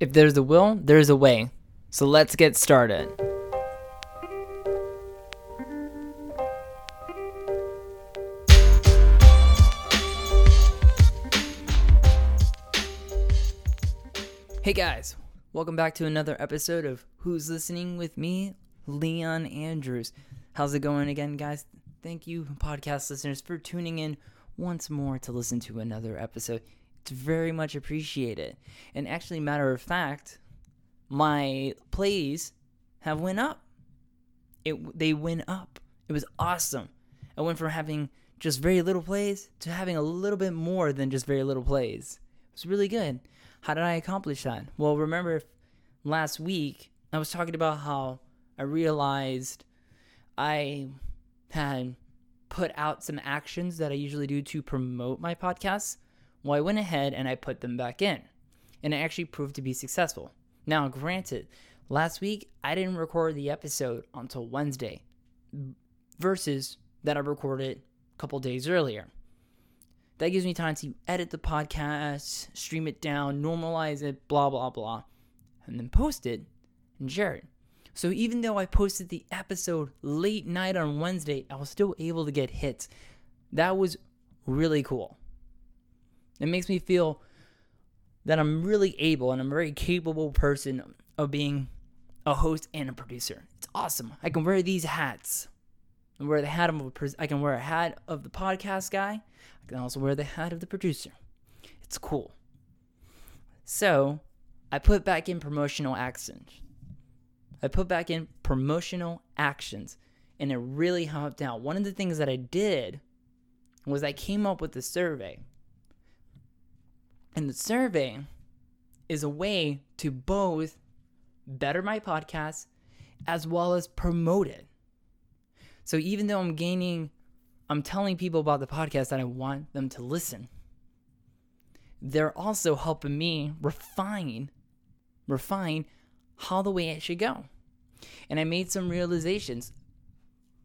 If there's a will, there's a way. So let's get started. Hey guys, welcome back to another episode of Who's Listening with me, Leon Andrews. How's it going again, guys? Thank you, podcast listeners, for tuning in once more to listen to another episode. Very much appreciated. And actually, matter of fact, my plays have went up. It they went up. It was awesome. I went from having just very little plays to having a little bit more than just very little plays. It was really good. How did I accomplish that? Well, remember last week I was talking about how I realized I had put out some actions that I usually do to promote my podcast. Well, I went ahead and I put them back in, and it actually proved to be successful. Now, granted, last week I didn't record the episode until Wednesday, versus that I recorded a couple days earlier. That gives me time to edit the podcast, stream it down, normalize it, blah, blah, blah, and then post it and share it. So even though I posted the episode late night on Wednesday, I was still able to get hits. That was really cool. It makes me feel that I'm really able and I'm a very capable person of being a host and a producer. It's awesome. I can wear these hats. I wear the hat of a I can wear a hat of the podcast guy. I can also wear the hat of the producer. It's cool. So, I put back in promotional actions. I put back in promotional actions and it really helped out. One of the things that I did was I came up with a survey. And the survey is a way to both better my podcast as well as promote it. So even though I'm gaining, I'm telling people about the podcast that I want them to listen, they're also helping me refine, refine how the way it should go. And I made some realizations.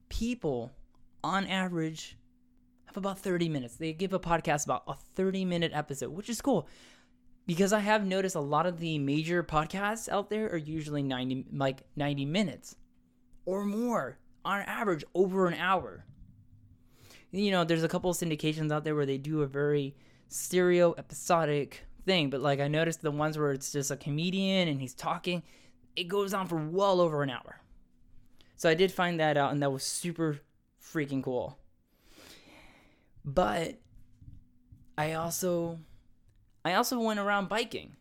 People, on average, about 30 minutes. They give a podcast about a 30 minute episode, which is cool. Because I have noticed a lot of the major podcasts out there are usually 90 like 90 minutes or more on average over an hour. You know, there's a couple of syndications out there where they do a very stereo episodic thing, but like I noticed the ones where it's just a comedian and he's talking, it goes on for well over an hour. So I did find that out and that was super freaking cool. But I also I also went around biking.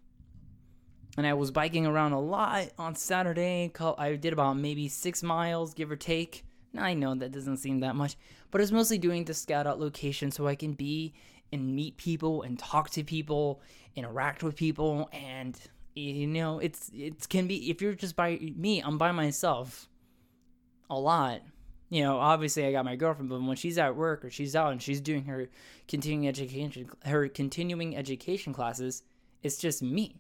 And I was biking around a lot on Saturday. I did about maybe six miles, give or take. Now I know that doesn't seem that much, but it's mostly doing to scout out locations so I can be and meet people and talk to people, interact with people, and you know, it's it can be if you're just by me, I'm by myself a lot you know, obviously I got my girlfriend, but when she's at work or she's out and she's doing her continuing education, her continuing education classes, it's just me.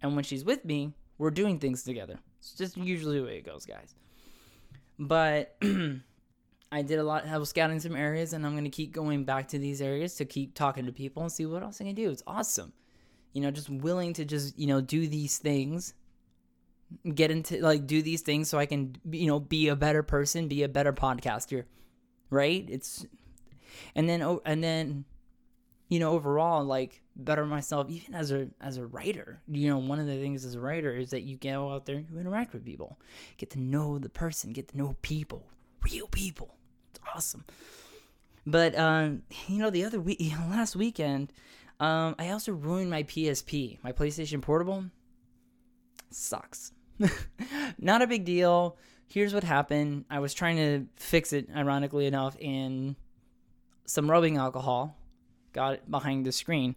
And when she's with me, we're doing things together. It's just usually the way it goes, guys. But I did a lot. I was scouting some areas, and I'm gonna keep going back to these areas to keep talking to people and see what else I can do. It's awesome, you know, just willing to just you know do these things get into like do these things so I can you know be a better person, be a better podcaster, right? It's and then oh and then you know overall like better myself even as a as a writer. You know, one of the things as a writer is that you go out there and you interact with people, get to know the person, get to know people, real people. It's awesome. But um, you know, the other week, last weekend, um, I also ruined my PSP, my PlayStation Portable. Sucks. Not a big deal. Here's what happened. I was trying to fix it, ironically enough, in some rubbing alcohol. Got it behind the screen.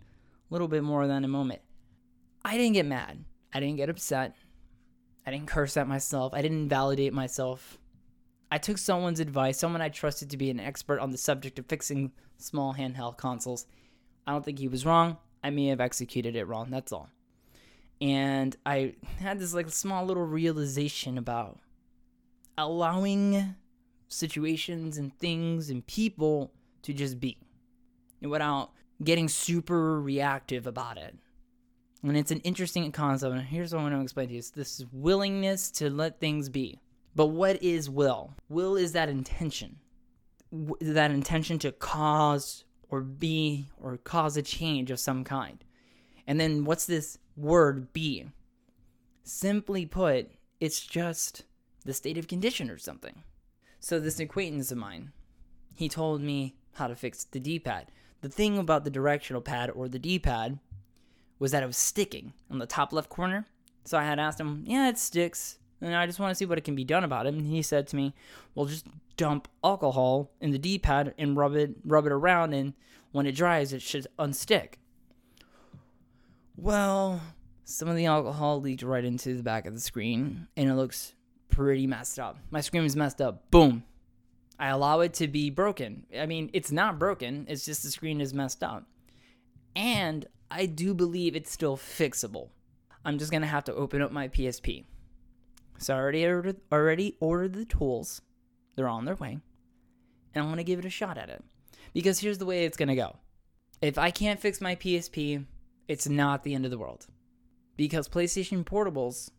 A little bit more than a moment. I didn't get mad. I didn't get upset. I didn't curse at myself. I didn't validate myself. I took someone's advice, someone I trusted to be an expert on the subject of fixing small handheld consoles. I don't think he was wrong. I may have executed it wrong. That's all and I had this like small little realization about allowing situations and things and people to just be without getting super reactive about it. And it's an interesting concept. And here's what I want to explain to you: it's this willingness to let things be. But what is will? Will is that intention, that intention to cause or be or cause a change of some kind. And then what's this word be? Simply put, it's just the state of condition or something. So, this acquaintance of mine, he told me how to fix the D pad. The thing about the directional pad or the D pad was that it was sticking on the top left corner. So I had asked him, Yeah, it sticks. And I just want to see what it can be done about it. And he said to me, Well, just dump alcohol in the D pad and rub it rub it around and when it dries it should unstick. Well, some of the alcohol leaked right into the back of the screen and it looks pretty messed up. My screen is messed up. Boom. I allow it to be broken. I mean, it's not broken, it's just the screen is messed up. And I do believe it's still fixable. I'm just gonna have to open up my PSP. So I already ordered, already ordered the tools. They're on their way. And I'm gonna give it a shot at it. Because here's the way it's gonna go. If I can't fix my PSP, it's not the end of the world. Because PlayStation portables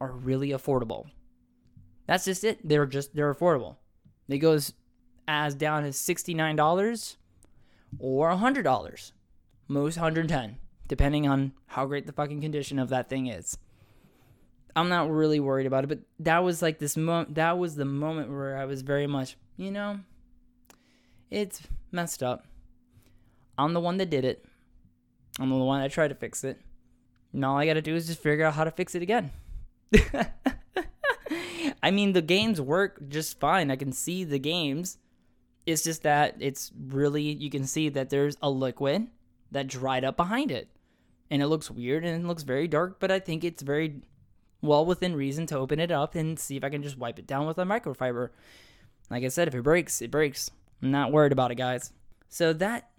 are really affordable. That's just it. They're just they're affordable. It goes as down as $69 or $100. Most 110 depending on how great the fucking condition of that thing is. I'm not really worried about it, but that was like this moment that was the moment where I was very much, you know, it's messed up. I'm the one that did it. I'm the one that tried to fix it. And all I got to do is just figure out how to fix it again. I mean, the games work just fine. I can see the games. It's just that it's really, you can see that there's a liquid that dried up behind it. And it looks weird and it looks very dark, but I think it's very well within reason to open it up and see if I can just wipe it down with a microfiber. Like I said, if it breaks, it breaks. I'm not worried about it, guys. So that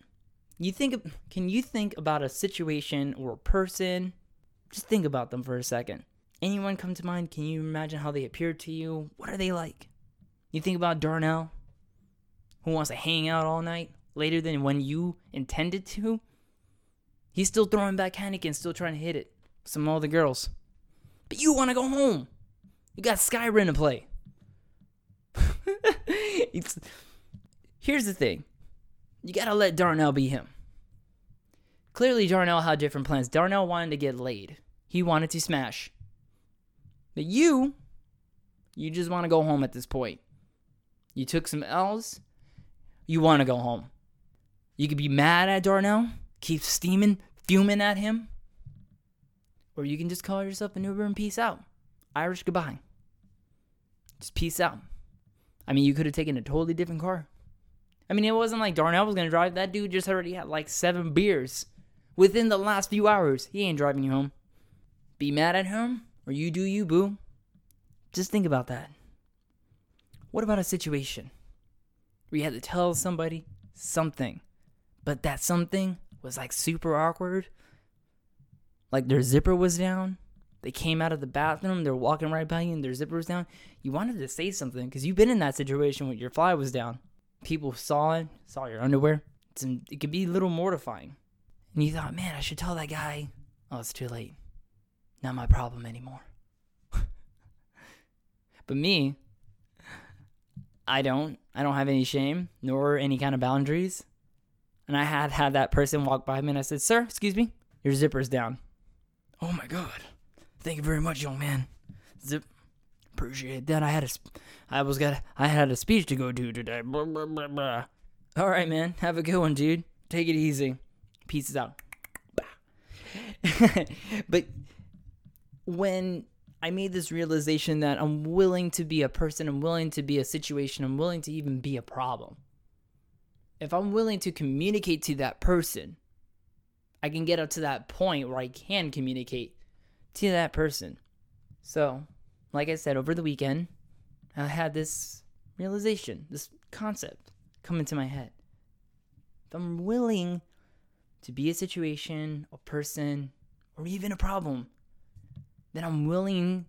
you think can you think about a situation or a person? Just think about them for a second. Anyone come to mind? Can you imagine how they appear to you? What are they like? You think about Darnell, who wants to hang out all night later than when you intended to. He's still throwing back Heineken, still trying to hit it. Some other girls. But you want to go home. You got Skyrim to play. here's the thing. You gotta let Darnell be him. Clearly, Darnell had different plans. Darnell wanted to get laid. He wanted to smash. But you, you just want to go home at this point. You took some L's. You want to go home. You could be mad at Darnell, keep steaming, fuming at him. Or you can just call yourself an Uber and peace out. Irish goodbye. Just peace out. I mean, you could have taken a totally different car. I mean, it wasn't like Darnell was going to drive. That dude just already had like seven beers within the last few hours. He ain't driving you home. Be mad at him, or you do you, boo. Just think about that. What about a situation where you had to tell somebody something, but that something was like super awkward? Like their zipper was down. They came out of the bathroom, they're walking right by you, and their zipper was down. You wanted to say something because you've been in that situation when your fly was down. People saw it, saw your underwear. It's, it could be a little mortifying. And you thought, man, I should tell that guy. Oh, it's too late. Not my problem anymore. but me, I don't. I don't have any shame nor any kind of boundaries. And I had had that person walk by me and I said, Sir, excuse me, your zipper's down. Oh my God. Thank you very much, young man. Zip. Appreciate that. I had a, I was got, I had a speech to go to today. Blah, blah, blah, blah. All right, man. Have a good one, dude. Take it easy. Pieces out. but when I made this realization that I'm willing to be a person, I'm willing to be a situation, I'm willing to even be a problem. If I'm willing to communicate to that person, I can get up to that point where I can communicate to that person. So, like I said, over the weekend, I had this realization, this concept come into my head. If I'm willing to be a situation, a person, or even a problem, then I'm willing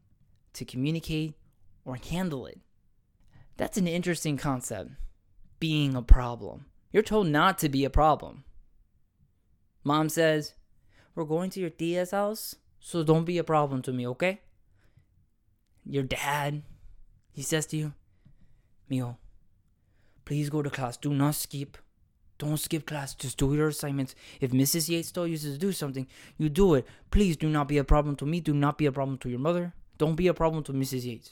to communicate or handle it. That's an interesting concept. Being a problem. You're told not to be a problem. Mom says, we're going to your tia's house, so don't be a problem to me, okay? Your dad, he says to you, Mio, please go to class. Do not skip. Don't skip class. Just do your assignments. If Mrs. Yates told you to do something, you do it. Please do not be a problem to me. Do not be a problem to your mother. Don't be a problem to Mrs. Yates.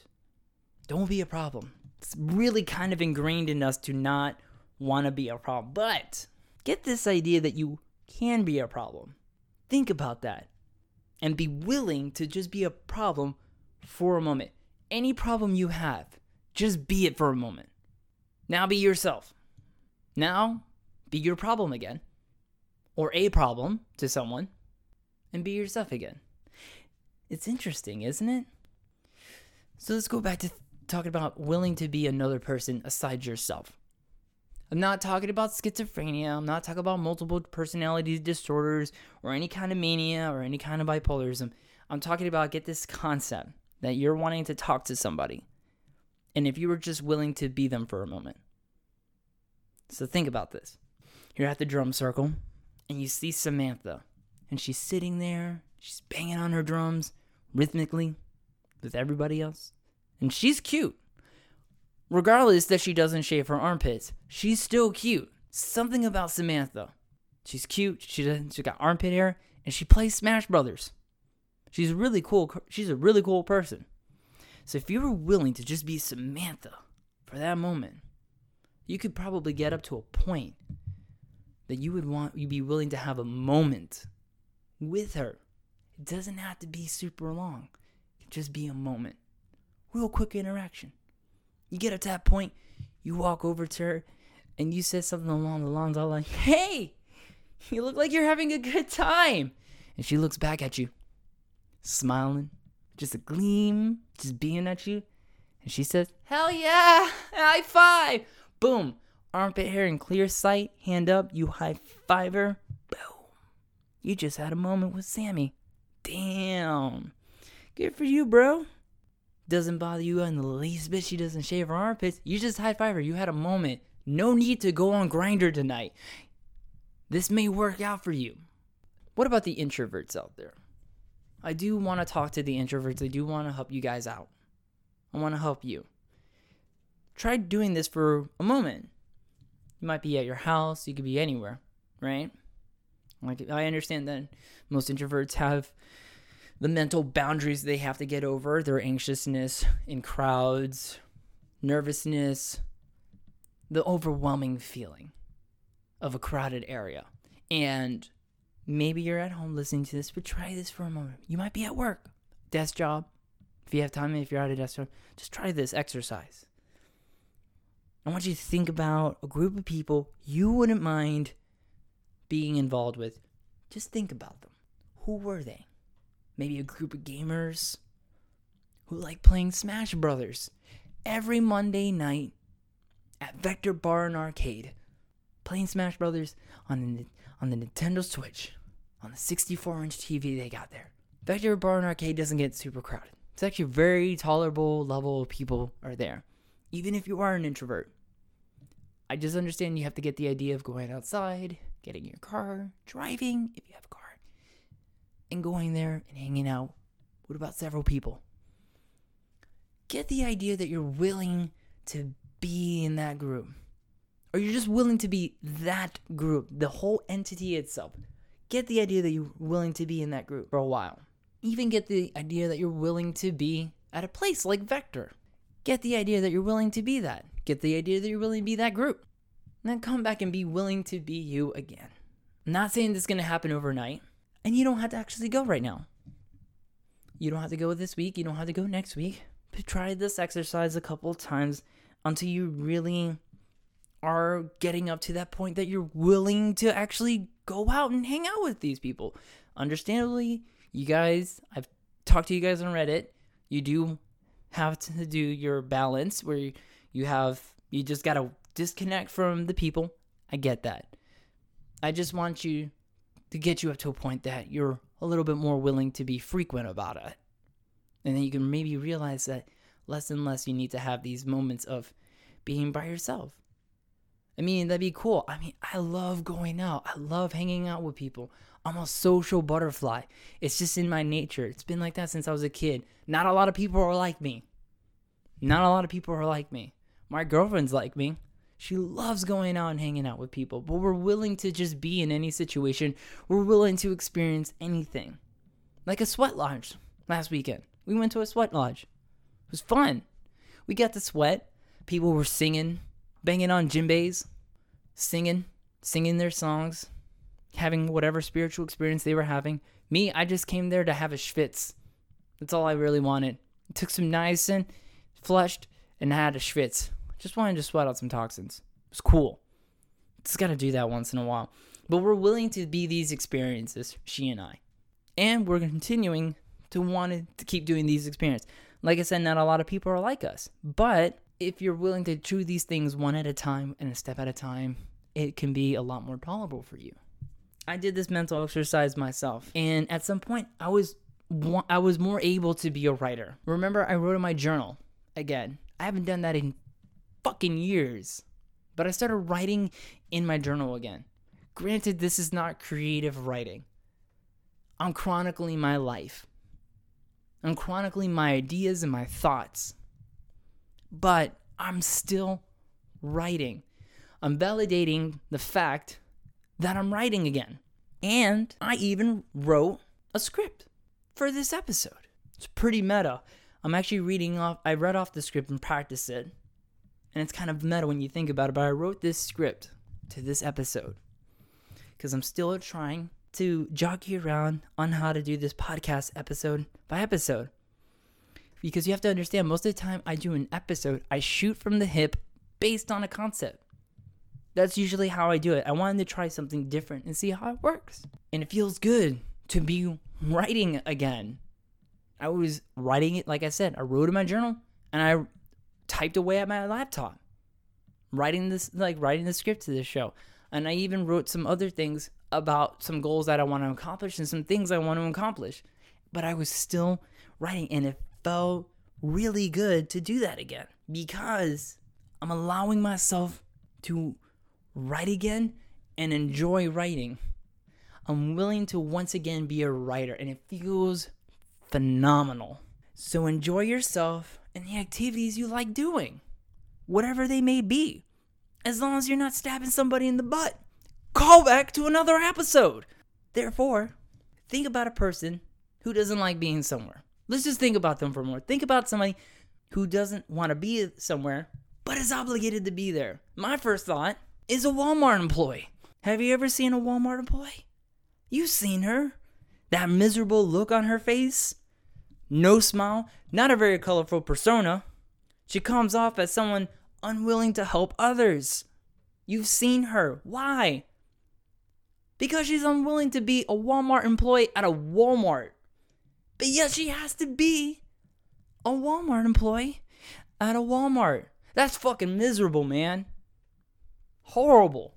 Don't be a problem. It's really kind of ingrained in us to not want to be a problem. But get this idea that you can be a problem. Think about that. And be willing to just be a problem for a moment. Any problem you have, just be it for a moment. Now be yourself. Now be your problem again. Or a problem to someone. And be yourself again. It's interesting, isn't it? So let's go back to talking about willing to be another person aside yourself. I'm not talking about schizophrenia. I'm not talking about multiple personality disorders or any kind of mania or any kind of bipolarism. I'm talking about get this concept that you're wanting to talk to somebody. And if you were just willing to be them for a moment. So think about this. You're at the drum circle and you see Samantha and she's sitting there, she's banging on her drums rhythmically with everybody else. And she's cute. Regardless that she doesn't shave her armpits, she's still cute. Something about Samantha. She's cute. She doesn't. She got armpit hair, and she plays Smash Brothers. She's really cool. She's a really cool person. So if you were willing to just be Samantha for that moment, you could probably get up to a point that you would want you'd be willing to have a moment with her. It doesn't have to be super long. It can just be a moment. Real quick interaction. You get up to that point, you walk over to her and you said something along the lines of like, Hey, you look like you're having a good time. And she looks back at you, smiling, just a gleam, just being at you. And she says, Hell yeah, high five. Boom. Armpit hair in clear sight, hand up, you high fiver. Boom. You just had a moment with Sammy. Damn. Good for you, bro. Doesn't bother you in the least bit. She doesn't shave her armpits. You just high five her. You had a moment. No need to go on Grindr tonight. This may work out for you. What about the introverts out there? I do want to talk to the introverts. I do want to help you guys out. I want to help you. Try doing this for a moment. You might be at your house, you could be anywhere, right? Like I understand that most introverts have the mental boundaries they have to get over, their anxiousness in crowds, nervousness, the overwhelming feeling of a crowded area. And maybe you're at home listening to this, but try this for a moment. You might be at work, desk job. If you have time, if you're at a desk job, just try this exercise. I want you to think about a group of people you wouldn't mind being involved with. Just think about them. Who were they? Maybe a group of gamers who like playing Smash Brothers every Monday night at Vector Bar and Arcade, playing Smash Brothers on the on the Nintendo Switch, on the 64-inch TV they got there. Vector Bar and Arcade doesn't get super crowded. It's actually a very tolerable level of people are there, even if you are an introvert. I just understand you have to get the idea of going outside, getting your car, driving if you have a car, and going there and hanging out What about several people. Get the idea that you're willing to be in that group. Or you're just willing to be that group, the whole entity itself. Get the idea that you're willing to be in that group for a while. Even get the idea that you're willing to be at a place like Vector. Get the idea that you're willing to be that. Get the idea that you're willing to be that group. And then come back and be willing to be you again. I'm not saying this is going to happen overnight. And you don't have to actually go right now. You don't have to go this week. You don't have to go next week. But try this exercise a couple times until you really are getting up to that point that you're willing to actually go out and hang out with these people. Understandably, you guys, I've talked to you guys on Reddit. You do have to do your balance where you, have, you just got to disconnect from the people. I get that. I just want you to get you up to a point that you're a little bit more willing to be frequent about it. And then you can maybe realize that less and less you need to have these moments of being by yourself. I mean, that'd be cool. I mean, I love going out. I love hanging out with people. I'm a social butterfly. It's just in my nature. It's been like that since I was a kid. Not a lot of people are like me. Not a lot of people are like me. My girlfriend's like me. She loves going out and hanging out with people, but we're willing to just be in any situation. We're willing to experience anything. Like a sweat lodge last weekend. We went to a sweat lodge. It was fun. We got to sweat. People were singing, banging on djembes, singing, singing their songs, having whatever spiritual experience they were having. Me, I just came there to have a schwitz. That's all I really wanted. Took some niacin, flushed, and had a schwitz. Just wanted to sweat out some toxins. It's cool. Just gotta do that once in a while. But we're willing to be these experiences, she and I. And we're continuing to want to keep doing these experiences. Like I said, not a lot of people are like us. But if you're willing to do these things one at a time and a step at a time, it can be a lot more tolerable for you. I did this mental exercise myself, and at some point, I was I was more able to be a writer. Remember, I wrote in my journal again. I haven't done that in fucking years. But I started writing in my journal again. Granted, this is not creative writing. I'm chronicling my life. I'm chronicling my ideas and my thoughts. But I'm still writing. I'm validating the fact that I'm writing again. And I even wrote a script for this episode. It's pretty meta. I'm actually reading off, I read off the script and practiced it and it's kind of meta when you think about it, but I wrote this script to this episode because I'm still trying to jog you around on how to do this podcast episode by episode. Because you have to understand, most of the time I do an episode, I shoot from the hip based on a concept. That's usually how I do it. I wanted to try something different and see how it works. And it feels good to be writing again. I was writing it, like I said, I wrote in my journal and I typed away at my laptop, writing this like writing the script to this show. And I even wrote some other things about some goals that I want to accomplish and some things I want to accomplish. But I was still writing and it felt really good to do that again because I'm allowing myself to write again and enjoy writing. I'm willing to once again be a writer and it feels phenomenal. So enjoy yourself and the activities you like doing, whatever they may be, as long as you're not stabbing somebody in the butt. Call back to another episode. Therefore, think about a person who doesn't like being somewhere. Let's just think about them for more. Think about somebody who doesn't want to be somewhere but is obligated to be there. My first thought is a Walmart employee. Have you ever seen a Walmart employee? You've seen her. That miserable look on her face no smile, not a very colorful persona. She comes off as someone unwilling to help others. You've seen her. Why? Because she's unwilling to be a Walmart employee at a Walmart. But yet she has to be a Walmart employee at a Walmart. That's fucking miserable, man. Horrible.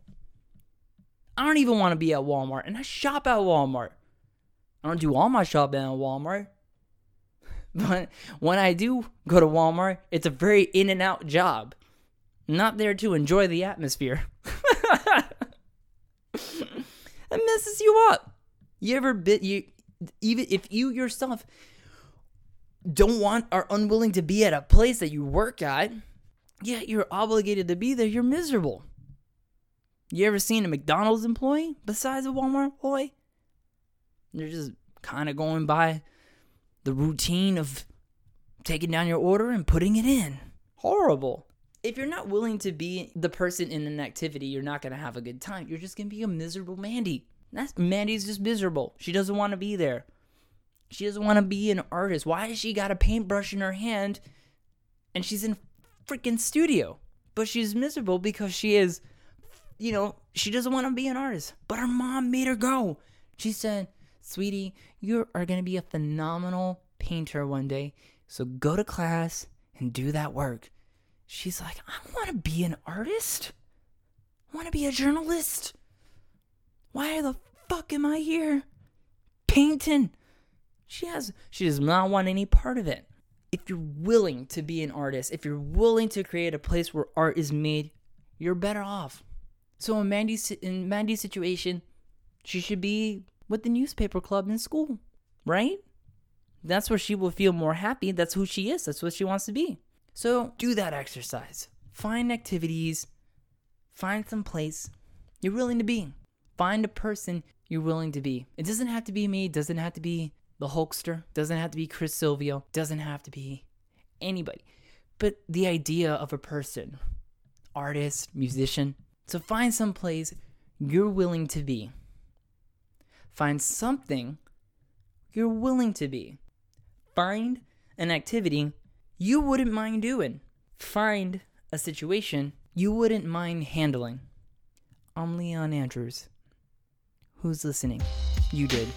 I don't even want to be at Walmart, and I shop at Walmart. I don't do all my shopping at Walmart. But when I do go to Walmart, it's a very in and out job. not there to enjoy the atmosphere. it messes you up. You ever bit you even if you yourself don't want are unwilling to be at a place that you work at, yet you're obligated to be there, you're miserable. You ever seen a McDonald's employee besides a Walmart employee? They're just kind of going by the routine of taking down your order and putting it in. Horrible. If you're not willing to be the person in an activity, you're not going to have a good time. You're just going to be a miserable Mandy. That's Mandy's just miserable. She doesn't want to be there. She doesn't want to be an artist. Why has she got a paintbrush in her hand and she's in freaking studio? But she's miserable because she is, you know, she doesn't want to be an artist. But her mom made her go. She said, Sweetie, you are going to be a phenomenal painter one day. So go to class and do that work. She's like, I want to be an artist. I want to be a journalist. Why the fuck am I here? Painting. She has she does not want any part of it. If you're willing to be an artist, if you're willing to create a place where art is made, you're better off. So in Mandy's in Mandy's situation, she should be with the newspaper club in school, right? That's where she will feel more happy. That's who she is. That's what she wants to be. So do that exercise. Find activities, find some place you're willing to be. Find a person you're willing to be. It doesn't have to be me, it doesn't have to be the Hulkster, doesn't have to be Chris Silvio, doesn't have to be anybody. But the idea of a person, artist, musician. So find some place you're willing to be. Find something you're willing to be. Find an activity you wouldn't mind doing. Find a situation you wouldn't mind handling. I'm Leon Andrews. Who's listening? You did.